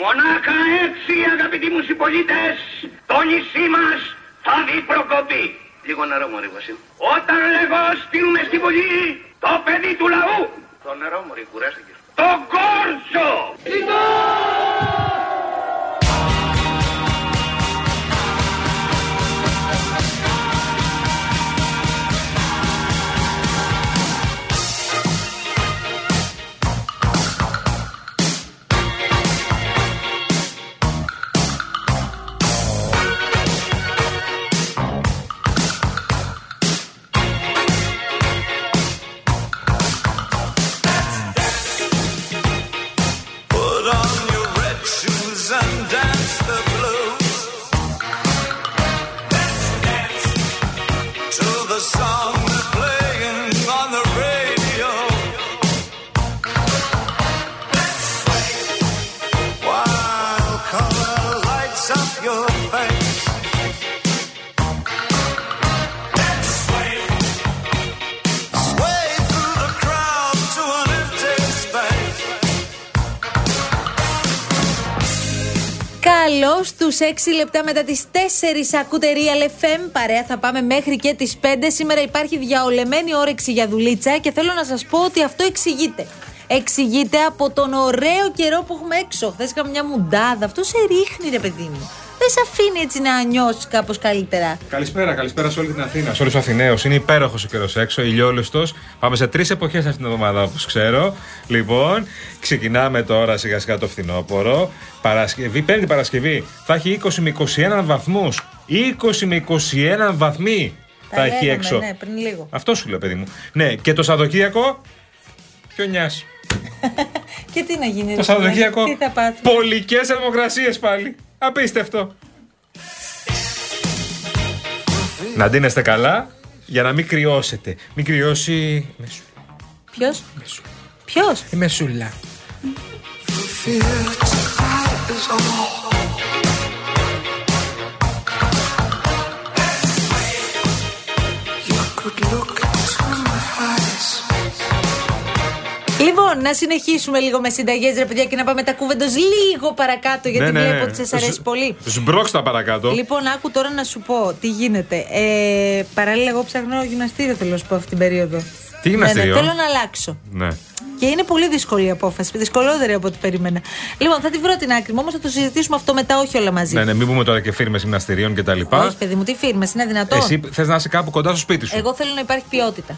Μονάχα έτσι αγαπητοί μου συμπολίτες, το νησί μας θα δει προκοπή. Λίγο νερό μωρή Βασίλη. Όταν λέγω στείλουμε στην πολύ το παιδί του λαού. Το νερό μωρή κουράστηκε. Το κόρσο. Put λεπτά μετά τις 4 ακούτε Real FM. Παρέα θα πάμε μέχρι και τις 5. Σήμερα υπάρχει διαολεμένη όρεξη για δουλίτσα και θέλω να σας πω ότι αυτό εξηγείται. Εξηγείται από τον ωραίο καιρό που έχουμε έξω. Χθες είχαμε μια μουντάδα. Αυτό σε ρίχνει, ρε παιδί μου. Δεν σε αφήνει έτσι να νιώσεις κάπως καλύτερα; Καλησπέρα, καλησπέρα σε όλη την Αθήνα, σε όλους τους Αθηναίους. Είναι υπέροχος ο καιρός έξω, ηλιόλουστος. Πάμε σε τρεις εποχές αυτήν την εβδομάδα, όπως ξέρω. Λοιπόν, ξεκινάμε τώρα σιγά σιγά το φθινόπωρο. Παρασκευή, πέμπτη Παρασκευή θα έχει 20 με 21 βαθμούς. 20 με 21 βαθμοί Τα θα έχει λέγαμε, έξω. Ναι, πριν λίγο. Αυτό σου λέω, παιδί μου. Ναι, και το Σαββατοκύριακο. Ποιο νοιάζει. Και τι να γίνει, Το ρε Σαββατοκύριακο. Τι θα πάθει. Πολικές θερμοκρασίες πάλι. Απίστευτο. Να ντύνεστε καλά; Για να μην κρυώσετε. Μην κρυώσει. η μεσου- Ποιος; μεσου- Ποιος; Η μεσούλα. Λοιπόν, να συνεχίσουμε λίγο με συνταγές, ρε παιδιά, και να πάμε τα κούβεντο λίγο παρακάτω, γιατί Ναι, ναι, βλέπω ναι. ότι σας αρέσει Σου- πολύ. Σμπρώξτα παρακάτω. Λοιπόν, άκου τώρα να σου πω τι γίνεται. Ε, παράλληλα, εγώ ψάχνω γυμναστήριο, θέλω να σου πω αυτή την περίοδο. Τι γυμναστήριο; Ναι, ναι, θέλω να αλλάξω. Ναι. Και είναι πολύ δύσκολη η απόφαση. Δυσκολότερη από ό,τι περίμενα. Λοιπόν, θα τη βρω την άκρη μου, όμως θα το συζητήσουμε αυτό μετά, όχι όλα μαζί. ναι, ναι, μην πούμε τώρα και φίρμες γυμναστηρίων κτλ. Όχι, παιδί μου, τι φίρμες, είναι δυνατόν. Εσύ θες να είσαι κάπου κοντά στο σπίτι σου; Εγώ θέλω να υπάρχει ποιότητα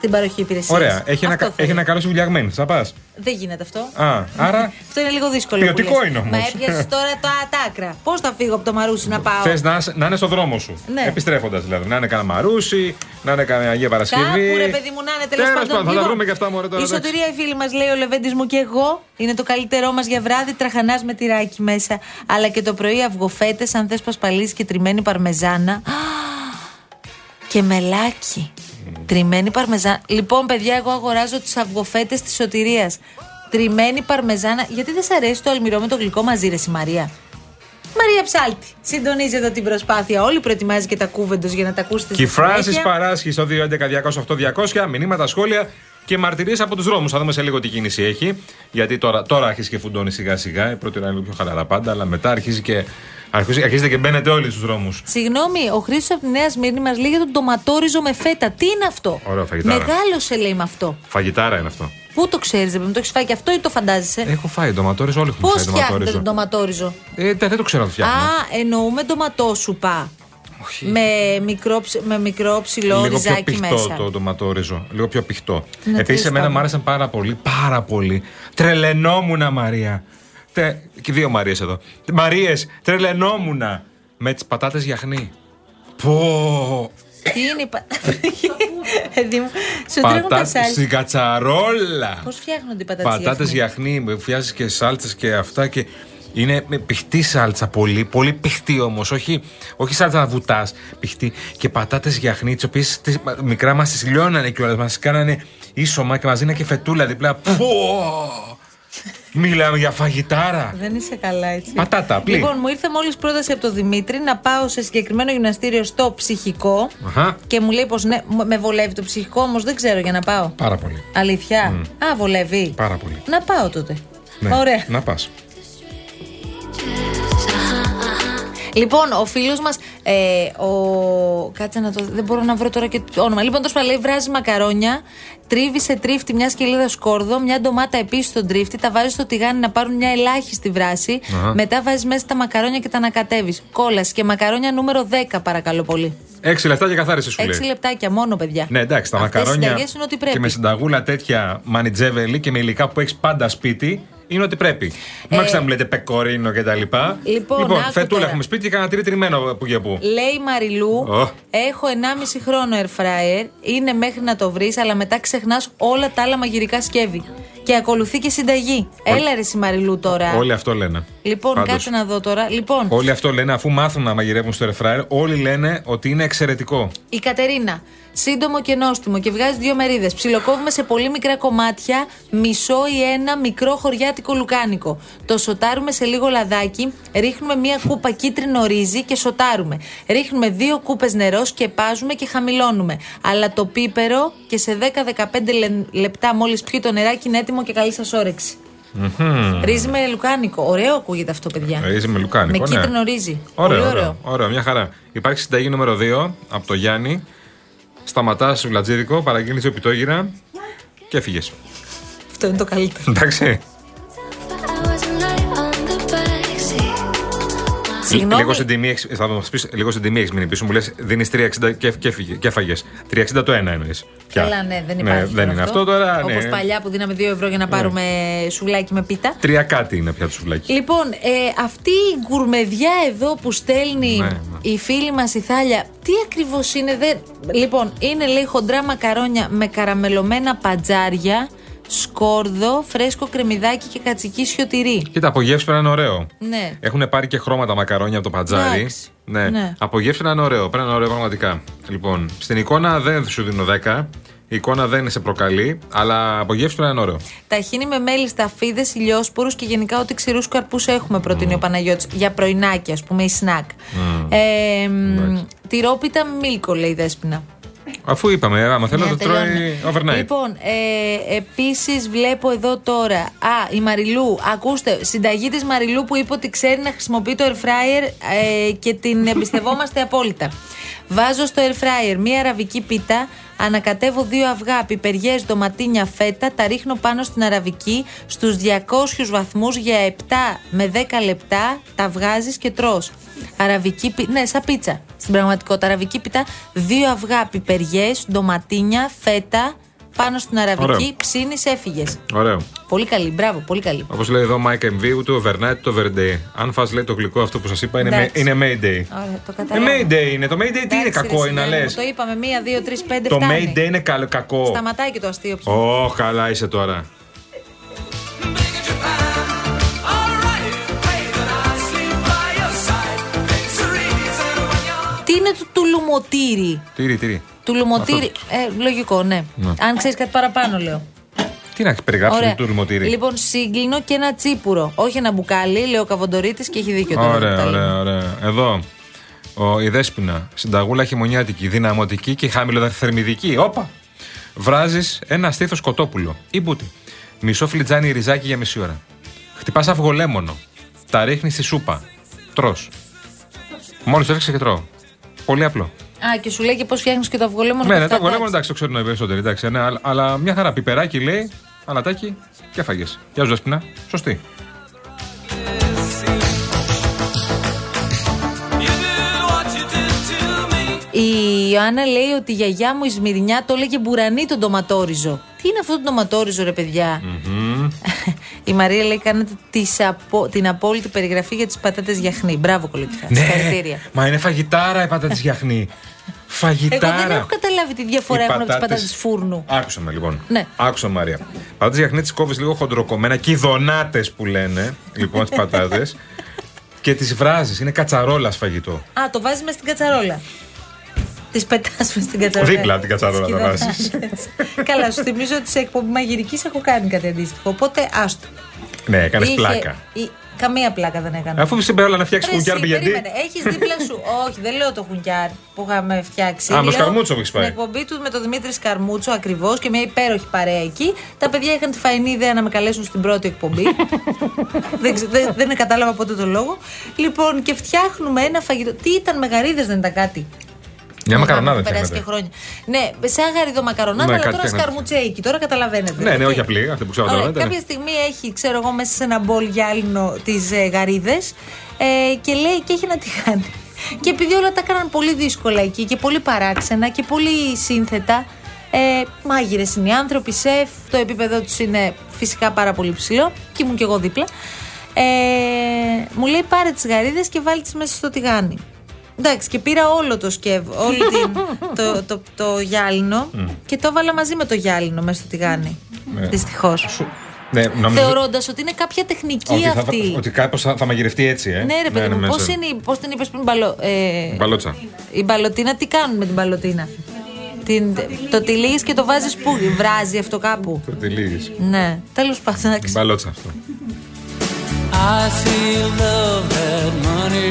στην παροχή υπηρεσίας. Ωραία. Έχει ένα, κα- έχει ένα καλό συμβουλιαγμένο. Θα πας. Δεν γίνεται αυτό. Α, άρα Αυτό είναι λίγο δύσκολο. Ποιοτικό που λες. είναι όμως. Μα έπιασες τώρα τα, τα άκρα. Πώς θα φύγω από το μαρούσι να πάω; θες να, είσαι- να είναι στο δρόμο σου. Ναι. Επιστρέφοντας δηλαδή. Να είναι κανένα μαρούσι, να είναι κανένα Αγία Παρασκευή. Κάπου ρε παιδί μου να είναι τέλος Τέλος πάντων. πάντων, θα τα Λοιπόν, βρούμε και αυτά μωρέ τώρα. Η εντάξει. σωτηρία η φίλη μας λέει ο Λεβέντης μου και εγώ. Είναι το καλύτερό μας για βράδυ. Τραχανάς με τυράκι μέσα. Αλλά και το πρωί αυγοφέτες, αν θες πασπαλίζεις και τριμμένη παρμεζάνα. Α, Και μελάκι. Τριμμένη παρμεζάνα. Λοιπόν, παιδιά, εγώ αγοράζω τι αυγοφέτες της σωτηρίας. Τριμμένη παρμεζάνα. Γιατί δεν σ' αρέσει το αλμυρό με το γλυκό μαζί, ρε η Μαρία; Μαρία Ψάλτη. Συντονίζει εδώ την προσπάθεια. Όλοι προετοιμάζει και τα κούβεντος για να τα ακούσετε Και η στη Φράνση συνέχεια. παράσχει στο 211-208-200 μηνύματα, σχόλια και μαρτυρίες από τους δρόμους. Θα δούμε σε λίγο τι κίνηση έχει. Γιατί τώρα, τώρα αρχίζει και φουντώνει σιγά σιγά. Η πρώτη ώρα είναι λίγο πιο χαλαρά πάντα, αλλά μετά αρχίζει και. Αρχίζει, αρχίζετε και μπαίνετε όλοι στους δρόμους. Συγγνώμη, ο Χρήστος από τη Νέα Σμύρνη μας λέει για τον ντοματόριζο με φέτα. Τι είναι αυτό; Ωραίο φαγητάρα. Μεγάλωσε λέει με αυτό. Φαγητάρα είναι αυτό. Πού το ξέρεις, δεν το έχεις φάει και αυτό ή το φαντάζεσαι; Έχω φάει ντοματόριζο, όλοι Πώς έχουν φάει φτιάχνετε ντοματόριζο. τον ντοματόριζο; Ε, δεν, δεν το ξέρω να το φτιάχνω. Α, εννοούμε ντοματόσουπα. Με μικρό, ψ- με μικρό ψηλό Λίγο πιο ριζάκι πηχτό μέσα. το ντοματόριζο. Λίγο πιο πηχτό. Ναι, Επίση, τέλος εμένα πάντων. μου άρεσαν πάρα πολύ, πάρα πολύ. Τρελαινόμουνα, Μαρία. Τε, και δύο Μαρίες εδώ. Μαρίες, τρελαινόμουνα. Με τις πατάτες γιαχνί. Πω. Τι είναι η πα... Παιδί μου, σου τρέχουν τα Πατάτες σάλτσα. στην κατσαρόλα. Πώς φτιάχνονται οι πατάτες Πατάτες γιαχνί, φτιάζεις και σάλτσες και αυτά και. Είναι με πηχτή σάλτσα πολύ, πολύ πηχτή όμως. Όχι, όχι σάλτσα να βουτάς, πηχτή. Και πατάτες γιαχνί, τις οποίες μικρά μας τις λιώνανε κιόλας. Μας κάνανε ίσωμα και μα δίνανε και φετούλα διπλά. Πω! Μιλάμε για φαγητάρα. Δεν είσαι καλά έτσι. Πατάτα, απλή. Λοιπόν, μου ήρθε μόλις πρόταση από τον Δημήτρη να πάω σε συγκεκριμένο γυμναστήριο στο ψυχικό. Αχα. Και μου λέει πως ναι, μ- με βολεύει το ψυχικό, όμως δεν ξέρω για να πάω. Πάρα πολύ. Αλήθεια. Α, βολεύει. Πάρα πολύ. Να πάω τότε. Ναι, Ωραία. Να πας. Λοιπόν, ο φίλος μας. Ε, ο... Κάτσε να το. Δεν μπορώ να βρω τώρα και το όνομα. Λοιπόν, τόσο λέει βράζει μακαρόνια, τρίβει σε τρίφτη μια σκελίδα σκόρδο, μια ντομάτα επίσης στον τρίφτη, τα βάζεις στο τηγάνι να πάρουν μια ελάχιστη βράση. Αχα. Μετά βάζεις μέσα τα μακαρόνια και τα ανακατεύεις. Κόλαση και μακαρόνια νούμερο 10, παρακαλώ πολύ. Έξι λεπτά και καθάρισε σου λέει. Έξι λεπτάκια μόνο, παιδιά. Ναι, εντάξει, τα Αυτές οι μακαρόνια συνταγές είναι ό,τι πρέπει. και με συνταγούλα τέτοια μανιτζέβελη και με υλικά που έχεις πάντα σπίτι είναι ό,τι πρέπει. Ε, Μάξτε να μου λέτε πεκορίνο και τα λοιπά. Λοιπόν, άκου φετούλα τώρα. έχουμε σπίτι και κανένα τρίτο τριμμένο που και που. Λέει η Μαριλού, Ω. έχω 1,5 χρόνο air fryer, είναι μέχρι να το βρεις, αλλά μετά ξεχνάς όλα τα άλλα μαγειρικά σκεύη. Και ακολουθεί και συνταγή. Έλα ρε, η Μαριλού τώρα. Όλοι αυτό λένε. Λοιπόν, Πάντως. κάτσε να δω τώρα. Λοιπόν, Όλοι αυτό λένε, αφού μάθουν να μαγειρεύουν στο air fryer, όλοι λένε ότι είναι εξαιρετικό. η Κατερίνα. Σύντομο και νόστιμο και βγάζει δύο μερίδες. Ψιλοκόβουμε σε πολύ μικρά κομμάτια, μισό ή ένα μικρό χωριάτικο λουκάνικο. Το σοτάρουμε σε λίγο λαδάκι, ρίχνουμε μία κούπα κίτρινο ρύζι και σοτάρουμε. Ρίχνουμε δύο κούπες νερός, σκεπάζουμε και χαμηλώνουμε. Αλλά το πίπερο και σε 10-15 λε- λεπτά μόλις πιει το νεράκι είναι έτοιμο και καλή σας όρεξη. Ρύζι με λουκάνικο. Ωραίο ακούγεται αυτό, παιδιά. Ρύζι με λουκάνικο. Με ναι. κίτρινο ρύζι. Ωραίο, Πολύ ωραίο. ωραίο. ωραίο, μια χαρά. Υπάρχει συνταγή νούμερο 2 από το Γιάννη. Σταματάς στο λατζίδικο, παραγγείλει δύο πιτόγυρα και έφυγες. Αυτό είναι το καλύτερο. Εντάξει. Συγγνώμη. Λίγο στην τιμή, έχεις- θα μας πεις λίγο στην τιμή έχεις μείνει πίσω. Μου λες δίνεις 3,60 και, και, έφυγε- και έφαγες. 3,60 το ένα εννοείς. Καλά, ναι, δεν υπάρχει. δεν είναι αυτό τώρα. Όπως ναι. παλιά που δίναμε 2 ευρώ για να πάρουμε σουβλάκι με πίτα. Τρία κάτι είναι πια το σουβλάκι. Λοιπόν, ε, αυτή η γκουρμεδιά εδώ που στέλνει Ναι, ναι. η φίλη μας η Θάλια, τι ακριβώς είναι, δεν. Λοιπόν, είναι λέει χοντρά μακαρόνια με καραμελωμένα πατζάρια, σκόρδο, φρέσκο κρεμμυδάκι και κατσική σιωτηρή. Κοίτα, από γεύση πρέπει να είναι ωραίο. Ναι. Έχουν πάρει και χρώματα μακαρόνια από το πατζάρι. Εντάξει. Ναι. Ναι. Από γεύση να είναι ωραίο. Πρέπει να είναι ωραίο πραγματικά. Λοιπόν, στην εικόνα δεν σου δίνω 10. Η εικόνα δεν σε προκαλεί, αλλά από γεύση πρέπει να είναι ωραίο. Ταχύνει με μέλι, σταφίδε, ηλιόσπορους και γενικά ό,τι ξηρούς καρπούς έχουμε, προτείνει ο Παναγιώτης. Για πρωινάκι, ας πούμε, ή σνακ. Ε, μ, τυρόπιτα με μίλκο, λέει η Δέσποινα. Αφού είπαμε, άμα θέλω Ναι, να το τρώει τελειώνουμε. overnight. Λοιπόν, ε, επίσης βλέπω εδώ τώρα. Α, η Μαριλού. Ακούστε, συνταγή της Μαριλού που είπε ότι ξέρει να χρησιμοποιεί το air fryer ε, και την εμπιστευόμαστε απόλυτα. Βάζω στο air fryer μία αραβική πίτα, ανακατεύω δύο αυγά, πιπεριές, ντοματίνια, φέτα, τα ρίχνω πάνω στην αραβική στους 200 βαθμούς για 7 με 10 λεπτά, τα βγάζεις και τρως. Αραβική πίτα, ναι, σαν πίτσα. Στην πραγματικότητα, αραβική πίτα, δύο αυγά, πιπεριές, ντοματίνια, φέτα, πάνω στην αραβική, Ωραίο. ψήνεις, έφυγες. Ωραίο. Πολύ καλή, μπράβο, πολύ καλή. Όπως λέει εδώ Mike MV, ούτε overnight ούτε overday. Αν φας λέει το γλυκό αυτό που σας είπα, είναι, Εντάξει. με- είναι Mayday. Ωραία, το Ε, καταλάβω. Mayday είναι. Το Mayday τι είναι Εντάξει, κακό, ρε, είναι να Σιμέη λες. μου, Το είπαμε, μία, δύο, τρεις, πέντε, Το φτάνει. Mayday είναι καλό, κακό. Σταματάει και το αστείο πια. Ω, καλά είσαι τώρα. Τι είναι το τουλουμοτήρι; Τύρι, τύρι. Τουλουμοτήρι. Ε, λογικό, ναι. Αν ξέρεις κάτι παραπάνω, λέω. Τι να περιγράψει Ωραία. το τουρμοτήρι. Λοιπόν, σύγκλινο και ένα τσίπουρο. Όχι ένα μπουκάλι, λέει ο Καβοντορίτης και έχει δίκιο τώρα. που Ωραία, τα ωραία, λέμε. ωραία. Εδώ. Ο, η Δέσποινα. Συνταγούλα χειμωνιάτικη, δυναμωτική και χαμηλοθερμιδική. Όπα! Βράζεις ένα στήθος κοτόπουλο ή μπούτι. Μισό φλιτζάνι ριζάκι για μισή ώρα. Χτυπάς αυγολέμονο. Τα ρίχνεις στη σούπα. Τρώ. Μόλις το έφτιαξες και τρώω. Πολύ απλό. Α, και σου λέει και πώς φτιάχνεις και το αυγολέμονο. Ναι, και ναι, αυτά, το αυγολέμονο εντάξει. εντάξει, το ξέρουν οι περισσότεροι. Εντάξει, ναι, αλλά, αλλά μια χαρά. Πιπεράκι λέει, αλατάκι και φαγέ. Γεια σου, Δέσποινα. Σωστή. Η Ιωάννα λέει ότι η γιαγιά μου η Σμυρνιά το έλεγε μπουρανί τον ντοματόριζο. Τι είναι αυτό το ντοματόριζο, ρε παιδιά; η Μαρία λέει: Κάνετε τις απο- την απόλυτη περιγραφή για τις πατάτες γιαχνί. Μπράβο, κολοκυθά. Συγχαρητήρια. Ναι, μα είναι φαγητάρα η πατάτα τη γιαχνή. Εγώ Φαγητάρα. δεν έχω καταλάβει τη διαφορά Οι έχουν από τις πατάτες- πατάτες φούρνου. Άκουσα με λοιπόν. Ναι. Άκουσα Μαρία. Πατάτες γιαχνί τι κόβεις λίγο χοντροκομμένα και δονάτες που λένε. Λοιπόν, τις πατάτες. και τις βράζεις. Είναι κατσαρόλας φαγητό. Α, το βάζεις μες στην κατσαρόλα. Τις πετάς μες στην κατσαρόλα. Δίπλα από την κατσαρόλα τα Σκυδώνεις. βάζεις. Καλά, σου θυμίζω ότι σε εκπομπή μαγειρικής έχω κάνει κάτι αντίστοιχο. Οπότε άστο. Ναι, έκανες Είχε- πλάκα. η- Καμία πλάκα δεν έκανα. Αφού σε να φτιάξεις Ρε, κουνκιάρ εσύ, πηγαίνει. περίμενε. Έχεις δίπλα σου. Όχι, δεν λέω το χουνκιάρ που είχαμε φτιάξει. Α, με το Λέω Σκαρμούτσο που έχεις πάει. Την εκπομπή του με τον Δημήτρη Σκαρμούτσο ακριβώς και μια υπέροχη παρέα εκεί. Τα παιδιά είχαν τη φαϊνή ιδέα να με καλέσουν στην πρώτη εκπομπή. δεν, ξε- δεν, δεν κατάλαβα ποτέ το λόγο. Λοιπόν, και φτιάχνουμε ένα φαγητό. Τι ήταν μεγαρίδες, δεν ήταν κάτι; Μια Που μακαρονάδα είχαμε περάσει φτιάχνετε. και χρόνια. Ναι, σαν γαριδο μακαρονάδα, Ναι, αλλά κάτι τώρα φτιάχνετε. σκαρμουτσέικι. Τώρα καταλαβαίνετε. Ναι, ναι, Οκ. όχι απλή, αυτή που ξέρω Ωραία, τώρα, ναι. κάποια στιγμή έχει, ξέρω εγώ, μέσα σε ένα μπολ γυάλινο τις ε, γαρίδες ε, και λέει και έχει ένα τηγάνι. Και επειδή όλα τα έκαναν πολύ δύσκολα εκεί και πολύ παράξενα και πολύ σύνθετα, ε, μάγειρες είναι οι άνθρωποι, σεφ, το επίπεδο τους είναι φυσικά πάρα πολύ ψηλό και ήμουν και εγώ δίπλα. Ε, μου λέει πάρε τις γαρίδες και βάλει τις μέσα στο τηγάνι. Εντάξει, και πήρα όλο το σκευ, όλο την, το, το, το, γυάλινο και το έβαλα μαζί με το γυάλινο μέσα στο τηγάνι. Ναι. Δυστυχώς. Ναι, νομίζω Θεωρώντας ότι είναι κάποια τεχνική ότι, θα, αυτή. ότι κάπως θα, θα μαγειρευτεί έτσι, ε. Ναι, ρε παιδί μου, πώς μέσα. είναι, πώς την είπες πριν, μπαλο, ε, Μπαλότσα. η μπαλωτίνα, τι κάνουν με την μπαλωτίνα. Την, το τυλίγεις και το βάζεις πού, βράζει αυτό κάπου; Το τυλίγεις. Ναι, τέλος πάντων. εντάξει. Μπαλότσα αυτό. I see love that money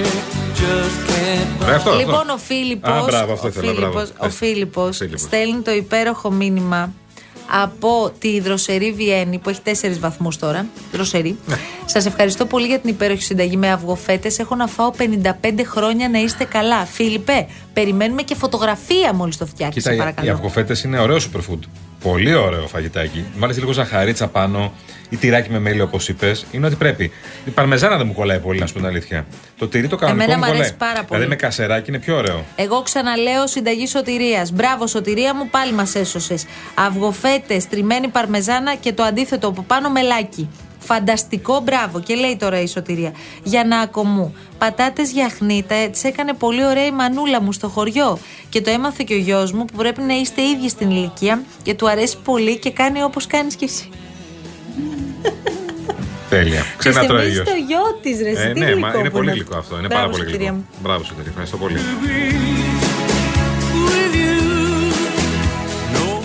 just can't buy. Ρε, αυτό, αυτό. Λοιπόν, ο Φίλιππος, Α, μπράβο, αυτό ο ήθελα, μπράβο. Φίλιππος, ο Πες. Φίλιππος Φίλιππος. στέλνει το υπέροχο μήνυμα από τη δροσερή Βιέννη που έχει 4 βαθμούς τώρα. Δροσερή. Ναι. Σας ευχαριστώ πολύ για την υπέροχη συνταγή με αυγοφέτες. Έχω να φάω 55 χρόνια να είστε καλά. Φίλιππε, περιμένουμε και φωτογραφία μόλις το φτιάξεις, Κοίτα, οι- οι παρακαλώ. αυγοφέτες είναι ωραίο superfood. Πολύ ωραίο φαγητάκι. Βάλει λίγο ζαχαρίτσα πάνω ή τυράκι με μέλι, όπως είπες. Είναι ό,τι πρέπει. Η παρμεζάνα δεν μου κολλάει πολύ, να σου πω την αλήθεια. Το τυρί το κανονικό Εμένα μου μ' αρέσει κολλάει. πάρα πολύ. Δηλαδή με κασεράκι είναι πιο ωραίο. Εγώ ξαναλέω συνταγή σωτηρίας. Μπράβο, σωτηρία μου, πάλι μας έσωσες. Αυγοφέτες, τριμμένη παρμεζάνα και το αντίθετο από πάνω μελάκι. Φανταστικό, μπράβο. Και λέει τώρα η σωτηρία. Για να ακομού. Πατάτε γιαχνίτα, τις έκανε πολύ ωραία η μανούλα μου στο χωριό. Και το έμαθε και ο γιος μου που πρέπει να είστε ίδιοι στην ηλικία και του αρέσει πολύ και κάνει όπως κάνεις κι εσύ. Τέλεια. Ξένα Της τρώει θυμίζει γιος. το γιο της, ρε. Ε, εσύ, τι ναι, γλυκό μα είναι που πολύ αυτό. γλυκό αυτό. Είναι Μπράβο, πάρα πολύ σωτηρία γλυκό. μου. Μπράβο, Σωτηρή, ευχαριστώ πολύ.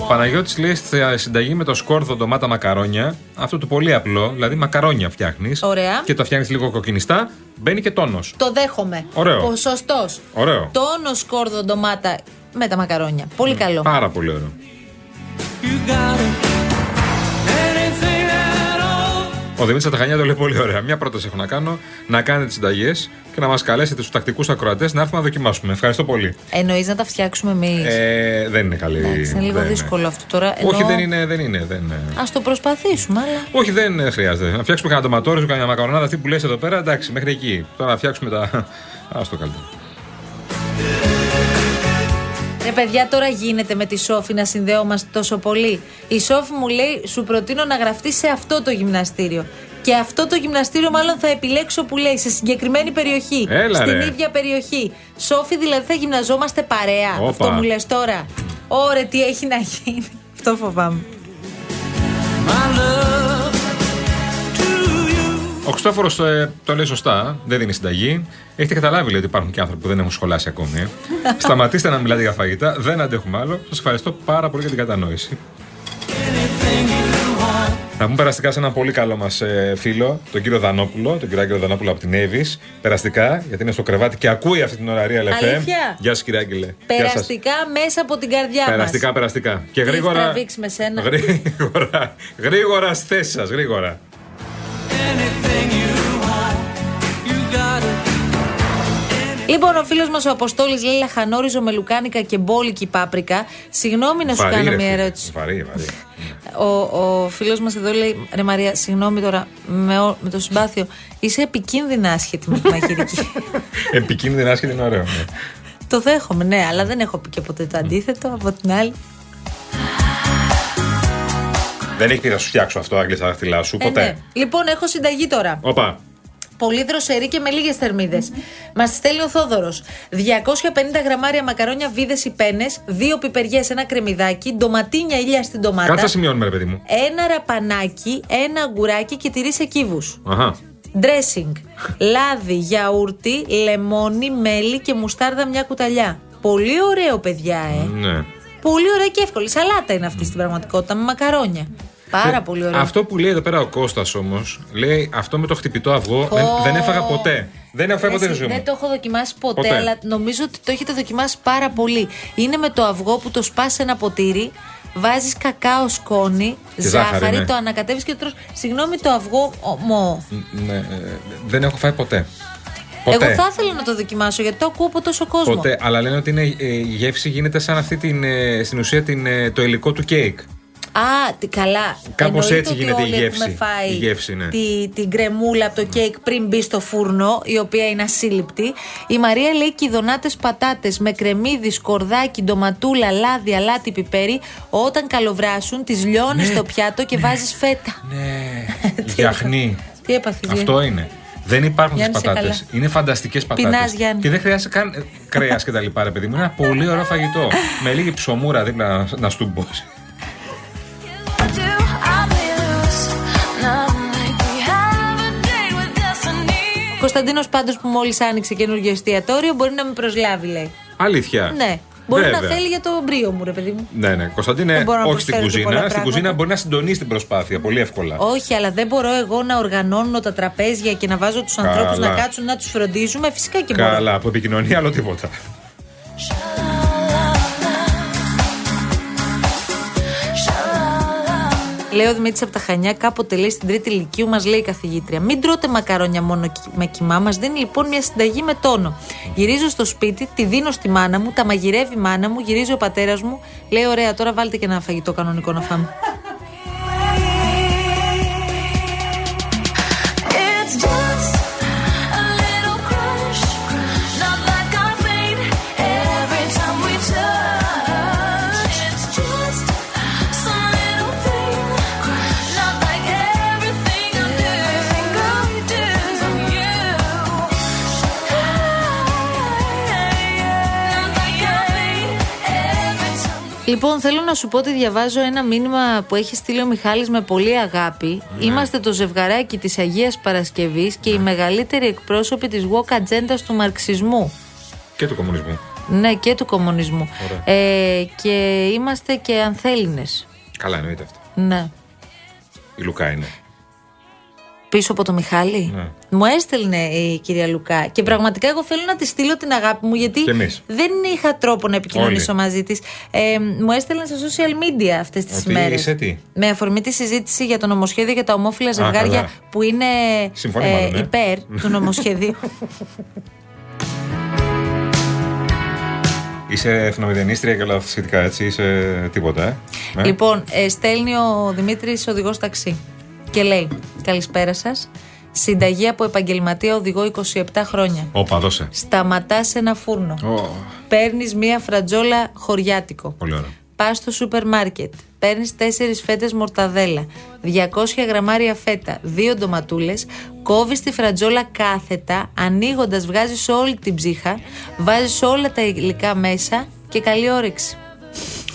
Παναγιώτης λέει στη συνταγή με το σκόρδο ντομάτα μακαρόνια. Αυτό το πολύ απλό, δηλαδή μακαρόνια φτιάχνεις. Ωραία. Και το φτιάχνεις λίγο κοκκινιστά. Μπαίνει και τόνος. Το δέχομαι. Ωραίο. Ποσοστό. Ωραίο. Τόνο σκόρδο ντομάτα με τα μακαρόνια. Πολύ καλό. Πάρα πολύ ωραίο. You Ο Δημήτρης Αταχανιά το λέει πολύ ωραία. Μια πρόταση έχω να κάνω: να κάνετε τις συνταγές και να μας καλέσετε στους τακτικούς ακροατές να έρθουμε να δοκιμάσουμε. Ευχαριστώ πολύ. Εννοείς να τα φτιάξουμε εμείς; Ε, δεν είναι καλή. Εντάξει, είναι λίγο δεν δύσκολο αυτό τώρα. Όχι, δεν είναι. Δεν είναι δεν... είναι. Α το προσπαθήσουμε, αλλά. Όχι, δεν ε, χρειάζεται. Να φτιάξουμε κανένα τοματόριζο, κανένα μακαρονάδα αυτή που λες εδώ πέρα. Εντάξει, μέχρι εκεί. Τώρα να φτιάξουμε τα. Α το καλύτερο. Ρε παιδιά, τώρα γίνεται με τη Σόφη να συνδέομαστε τόσο πολύ. Η Σόφη μου λέει: Σου προτείνω να γραφτεί σε αυτό το γυμναστήριο. Και αυτό το γυμναστήριο, μάλλον θα επιλέξω που λέει σε συγκεκριμένη περιοχή. Έλα, στην ρε. ίδια περιοχή. Σόφη, δηλαδή θα γυμναζόμαστε παρέα. Όπα. Αυτό μου λες τώρα. Ωρε, τι έχει να γίνει. Αυτό φοβάμαι. My love to you. Ο Χριστόφορος το λέει σωστά, δεν δίνει συνταγή. Έχετε καταλάβει λέει, ότι υπάρχουν και άνθρωποι που δεν έχουν σχολάσει ακόμη. ε. Σταματήστε να μιλάτε για φαγητά, δεν αντέχουμε άλλο. Σας ευχαριστώ πάρα πολύ για την κατανόηση. Να πούμε περαστικά σε ένα πολύ καλό μας φίλο, τον κύριο Δανόπουλο, τον κύριο Άγγελο Δανόπουλο από την Εύη. Περαστικά, γιατί είναι στο κρεβάτι και ακούει αυτή την ωραία λεφέ. Αλήθεια; Γεια σας, κύριε Άγγελε. Γεια σας. Περαστικά μέσα από την καρδιά μας. Περαστικά, περαστικά. Και Τι γρήγορα. έχει τραβήξει με σένα; Γρήγορα, γρήγορα στη θέση σας, γρήγορα. Λοιπόν, ο φίλος μας ο Αποστόλης λέει λαχανόριζο με λουκάνικα και μπόλικη πάπρικα. Συγγνώμη να σου Βαρύ, κάνω ρε, μια φίλε. ερώτηση. Βαρύ, βαρύ. Ο, ο φίλος μας εδώ λέει: Ρε Μαρία, συγγνώμη τώρα με, ο- με το συμπάθειο. Είσαι επικίνδυνα άσχετη με τη μαγειρική. Επικίνδυνα άσχετη είναι ωραίο. ναι. το δέχομαι, ναι, αλλά δεν έχω πει και ποτέ το αντίθετο. Από την άλλη. Δεν έχει πει να σου φτιάξω αυτό, Άγγλε, στα δάχτυλά σου. Ε, Ποτέ. ναι. Λοιπόν, έχω συνταγή τώρα. Όπα. Πολύ δροσερή και με λίγες θερμίδες. Μας στέλνει ο Θόδωρος. 250 γραμμάρια μακαρόνια βίδες ή πένες, δύο πιπεριές, ένα κρεμμυδάκι, ντοματίνια ήλια στην ντομάτα. Κάτσε να σημειώνουμε, ρε παιδί μου. Ένα ραπανάκι, ένα αγκουράκι και τυρί σε κύβους. Αχα. Dressing. Λάδι, γιαούρτι, λεμόνι, μέλι και μουστάρδα μια κουταλιά. Πολύ ωραίο, παιδιά, ε. Ναι. Πολύ ωραία και εύκολη. Σαλάτα είναι αυτή στην πραγματικότητα με μακαρόνια. Πάρα Ε, πολύ ωραίο. Αυτό που λέει εδώ πέρα ο Κώστας όμως, λέει αυτό με το χτυπητό αυγό δεν, δεν έφαγα ποτέ. Δεν έχω φάει ποτέ στη Εσύ, ζωή μου. δεν το έχω δοκιμάσει ποτέ, Ποτέ. αλλά νομίζω ότι το έχετε δοκιμάσει πάρα πολύ. Είναι με το αυγό που το σπάς σε ένα ποτήρι, βάζεις κακάο σκόνη, Και ζάχαρη, ζάχαρη, ναι. το ανακατεύεις και το τρως. Συγγνώμη, το αυγό. Ομό. Ναι, ε, δεν έχω φάει ποτέ. Ποτέ. Εγώ θα ήθελα να το δοκιμάσω γιατί το ακούω από τόσο κόσμο. Ποτέ. Αλλά λένε ότι είναι, ε, η γεύση γίνεται σαν αυτή την, ε, στην ουσία την, ε, το υλικό του κέικ. Α, τι καλά. Κάπως Εννοείται έτσι ότι γίνεται η όλοι γεύση. Έχουμε φάει Η γεύση, ναι. τη, την κρεμούλα από το κέικ πριν μπει στο φούρνο, η οποία είναι ασύλληπτη. Η Μαρία λέει κυδονάτες πατάτες με κρεμμύδις, σκορδάκι, ντοματούλα, λάδι, αλάτι, πιπέρι. Όταν καλοβράσουν, τις λιώνεις Ναι. στο πιάτο και βάζεις φέτα. Ναι. Γιαχνί. Τι έπαθε, Αυτό είναι. Δεν υπάρχουν τις Γιάννη, σε πατάτες. καλά. Είναι φανταστικές πατάτες. Πεινάς, Γιάννη. Και δεν χρειάζεται καν κρέας και τα λοιπά, ρε παιδί μου. Είναι ένα πολύ ωραίο φαγητό. με λίγη ψωμούρα δίπλα να, να στουμπώσει. Κωνσταντίνος πάντως που μόλις άνοιξε καινούργιο εστιατόριο μπορεί να με προσλάβει, λέει. Αλήθεια; Ναι. Μπορεί Βέβαια. να θέλει για το μπρίο μου, ρε παιδί μου. Ναι, ναι. Κωνσταντίνε, Δεν μπορώ να όχι στην προσφέρω και πολλά κουζίνα. Στην πράγματα. κουζίνα μπορεί να συντονίσει την προσπάθεια πολύ εύκολα. Όχι, αλλά δεν μπορώ εγώ να οργανώνω τα τραπέζια και να βάζω τους ανθρώπους να κάτσουν να τους φροντίζουμε. Φυσικά και μπορώ. Καλά, από επικοινωνία, άλλο τίποτα. Λέει ο Δημήτρης από τα Χανιά, κάποτε λέει στην τρίτη ηλικίου, μας λέει η καθηγήτρια. Μην τρώτε μακαρόνια μόνο κι- με κοιμά. Μας δίνει λοιπόν μια συνταγή με τόνο. Γυρίζω στο σπίτι, τη δίνω στη μάνα μου, τα μαγειρεύει η μάνα μου, γυρίζει ο πατέρας μου. Λέει: Ωραία, τώρα βάλτε και ένα φαγητό κανονικό να φάμε. Λοιπόν, θέλω να σου πω ότι διαβάζω ένα μήνυμα που έχει στείλει ο Μιχάλης με πολύ αγάπη. Είμαστε το ζευγαράκι της Αγίας Παρασκευής και οι μεγαλύτεροι εκπρόσωποι της woke agenda του μαρξισμού. Και του κομμουνισμού. Ναι, και του κομμουνισμού. Ωραία. Ε, και είμαστε και ανθέλινες. Καλά, εννοείται αυτό. Ναι. Η Λουκά είναι. Πίσω από το Μιχάλη. Ναι. Μου έστελνε η κυρία Λουκά. Και πραγματικά εγώ θέλω να τη στείλω την αγάπη μου γιατί Κι εμείς. δεν είχα τρόπο να επικοινωνήσω Όλοι. μαζί της. Ε, μου έστελνε στα social media αυτές τις Ότι μέρες. είσαι τι; Με αφορμή τη συζήτηση για το νομοσχέδιο για τα ομόφυλα ζευγάρια καλά. που είναι Συμφωνεί μάλλον, ναι. υπέρ του νομοσχεδίου. Είσαι εθνομηδενίστρια και όλα αυτά σχετικά, έτσι. Είσαι τίποτα, ε; Ε; Λοιπόν, ε, στέλνει ο Δημήτρης οδηγός ταξί και λέει: Καλησπέρα σας. Συνταγή από επαγγελματία οδηγό 27 χρόνια. Όπα, δώσε. Σταματάς σε ένα φούρνο. Ω, Παίρνεις μία φρατζόλα χωριάτικο. πολύ ωραία. Πας στο σούπερ μάρκετ. Παίρνεις 4 φέτες μορταδέλα, 200 γραμμάρια φέτα, 2 ντοματούλες, κόβεις τη φρατζόλα κάθετα, ανοίγοντας βγάζεις όλη την ψύχα, βάζεις όλα τα υλικά μέσα και καλή όρεξη.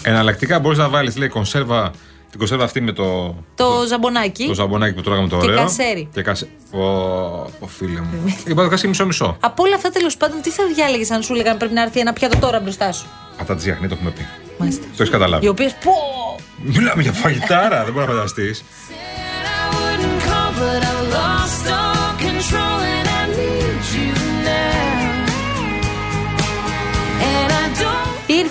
Εναλλακτικά μπορείς να βάλεις, λέει, κονσέρβα. Την κονσέρβα αυτή με το. Το ζαμπονάκι. Το ζαμπονάκι που τρώγαμε το Και ωραίο. κασέρι. Και κασέρι. Ω, ω, φίλε μου. Είπα το κασέρι μισό-μισό. Από όλα αυτά τέλος πάντων, τι θα διάλεγες αν σου έλεγαν πρέπει να έρθει ένα πιάτο τώρα μπροστά σου; Πατάτε τζιαχνί, το έχουμε πει. Μάλιστα. Το έχεις καταλάβει. Οι οποίες. Πω! Μιλάμε για φαγητάρα, δεν μπορεί να φανταστείς.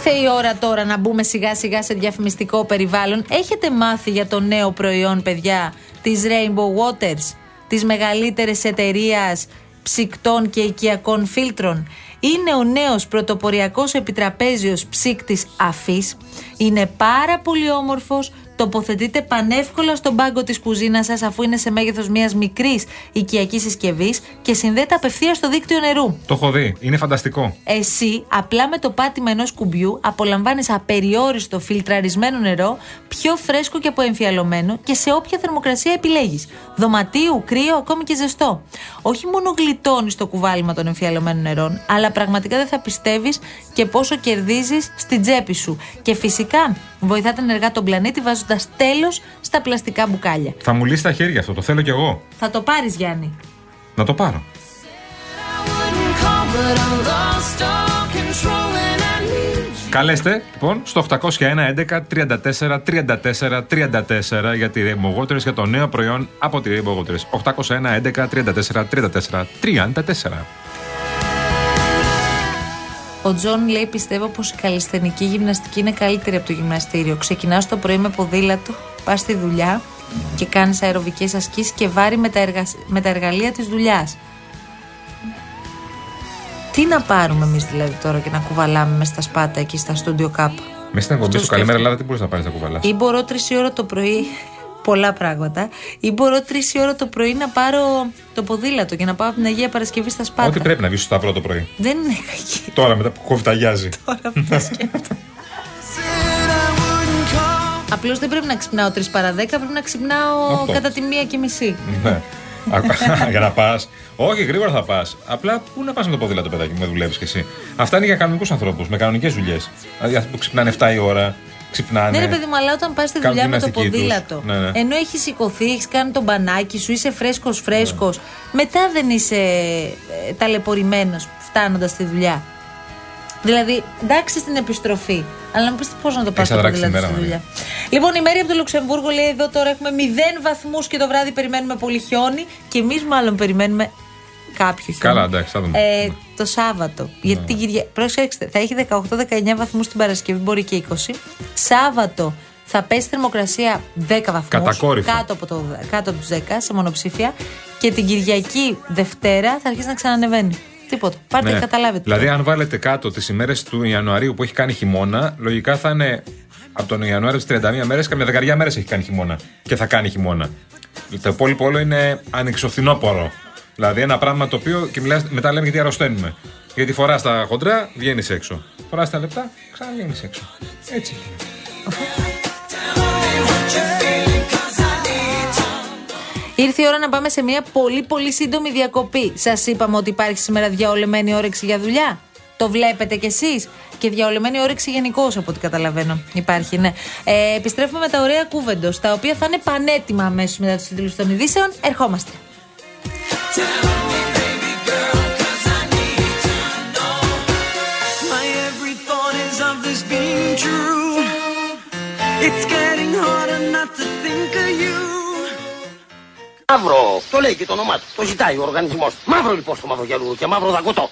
Ήρθε η ώρα τώρα να μπούμε σιγά σιγά σε διαφημιστικό περιβάλλον. Έχετε μάθει για το νέο προϊόν, παιδιά, της Rainbow Waters, της μεγαλύτερης εταιρείας ψυκτών και οικιακών φίλτρων; Είναι ο νέος πρωτοποριακός επιτραπέζιος ψύκτης αφής. Είναι πάρα πολύ όμορφος, τοποθετείται πανεύκολα στον πάγκο της κουζίνας σας αφού είναι σε μέγεθος μιας μικρής οικιακής συσκευής και συνδέεται απευθείας στο δίκτυο νερού. Το έχω δει. Είναι φανταστικό. Εσύ, απλά με το πάτημα ενός κουμπιού, απολαμβάνεις απεριόριστο φιλτραρισμένο νερό, πιο φρέσκο και αποεμφιαλωμένο και σε όποια θερμοκρασία επιλέγεις. Δωματίου, κρύο, ακόμη και ζεστό. Όχι μόνο γλιτώνεις το κουβάλιμα των εμφιαλωμένων νερών, αλλά πραγματικά δεν θα πιστεύεις και πόσο κερδίζεις στην τσέπη σου. Και φυσικά βοηθάτε ενεργά τον πλανήτη βάζοντας τέλος στα πλαστικά μπουκάλια. Θα μου λύσεις τα χέρια αυτό. Το θέλω κι εγώ. Θα το πάρεις, Γιάννη. Να το πάρω. I wouldn't call, but I lost all control, and I need you. Καλέστε λοιπόν στο 801 11 34 34 34 για τη Rainbow Waters για το νέο προϊόν από τη Rainbow Waters. 801 11 34 34 34. Ο Τζον λέει: Πιστεύω πως η καλλισθενική γυμναστική είναι καλύτερη από το γυμναστήριο. Ξεκινάς το πρωί με ποδήλατο, πας στη δουλειά και κάνεις αεροβικές ασκήσεις και βάρη με τα, εργα... με τα εργαλεία της δουλειάς. Τι να πάρουμε εμείς δηλαδή τώρα και να κουβαλάμε μες στα σπάτα εκεί στα στούντιο κάπου. Μες στην εκπομπή Στο σου Καλημέρα σκέφτομαι. Ελλάδα, τι μπορείς να πάρεις να κουβαλάς; Ή μπορώ τρεις η ώρα το πρωί. Πολλά πράγματα. Ή μπορώ τρεις η ώρα το πρωί να πάρω το ποδήλατο και να πάω από την Αγία Παρασκευή στα Σπάτα. Ό,τι πρέπει να βγεις στο Σταυρό το πρωί. Δεν είναι κακή. Τώρα μετά που κοβιταγιάζει. Απλώς δεν πρέπει να ξυπνάω τρεις παρα 10, πρέπει να ξυπνάω Αυτό. κατά τη μία και μισή. Ναι. Α, για να πας. Όχι, γρήγορα θα πας. Απλά πού να πας με το ποδήλατο, παιδάκι μου, με δουλεύεις κι εσύ. Αυτά είναι για κανονικούς ανθρώπους, με κανονικές δουλειές. Δηλαδή αυτοί που ξυπνάνε 7 η ώρα, ξυπνάνε. Ναι, ρε παιδί μου, αλλά όταν πας στη Κάνουν δουλειά με το γυμναστική τους. ποδήλατο, Ναι, ναι. ενώ έχεις σηκωθεί, έχεις κάνει τον μπανάκι σου, είσαι φρέσκος φρέσκος, Ναι. μετά δεν είσαι ε, ταλαιπωρημένος φτάνοντας στη δουλειά. Δηλαδή, εντάξει στην επιστροφή, αλλά να μου πεις πώς να το πας Έχεις το αδράξει ποδήλατο τη στη μέρα, δουλειά. Λοιπόν, η Μέρη από το Λουξεμβούργο λέει εδώ τώρα έχουμε 0 βαθμούς και το βράδυ περιμένουμε πολύ χιόνι και εμείς μάλλον περιμένουμε κάποιο χιόνι. Καλά, εντάξει, θα δούμε. Ε, το Σάββατο. Γιατί την Κυριακή. Προσέξτε, θα έχει 18-19 βαθμούς την Παρασκευή, μπορεί και 20. Σάββατο θα πέσει θερμοκρασία 10 βαθμούς. Κατακόρυφα. Κάτω από, το, κάτω από τους 10 σε μονοψήφια. Και την Κυριακή Δευτέρα θα αρχίσει να ξανανεβαίνει. Τίποτα. Πάρτε και καταλάβετε. Δηλαδή, αν βάλετε κάτω τις ημέρες του Ιανουαρίου που έχει κάνει χειμώνα, λογικά θα είναι από τον Ιανουάριο τι 31 μέρες, καμιά δεκαριά μέρες έχει κάνει χειμώνα. Και θα κάνει χειμώνα. Το υπόλοιπο όλο είναι ανεξοφθινόπορο. Δηλαδή, ένα πράγμα το οποίο και μιλάς, μετά λέμε γιατί αρρωσταίνουμε. Γιατί φοράς τα χοντρά, βγαίνεις έξω. Φοράς τα λεπτά, ξαναβγαίνει έξω. Έτσι. Ήρθε η ώρα να πάμε σε μια πολύ πολύ σύντομη διακοπή. Σας είπαμε ότι υπάρχει σήμερα διαολεμένη όρεξη για δουλειά. Το βλέπετε κι εσείς. Και διαολεμένη όρεξη γενικώ, από ό,τι καταλαβαίνω. Υπάρχει, ναι. Ε, επιστρέφουμε με τα ωραία κούβεντος, τα οποία θα είναι πανέτοιμα αμέσως μετά τους τίτλους των ειδήσεων. Ερχόμαστε. Μαύρο, το λέει και το όνομά του. Το ζητάει ο οργανισμός. Μαύρο λοιπόν στο μαύρο γυαλούρο και μαύρο δαγκωτό.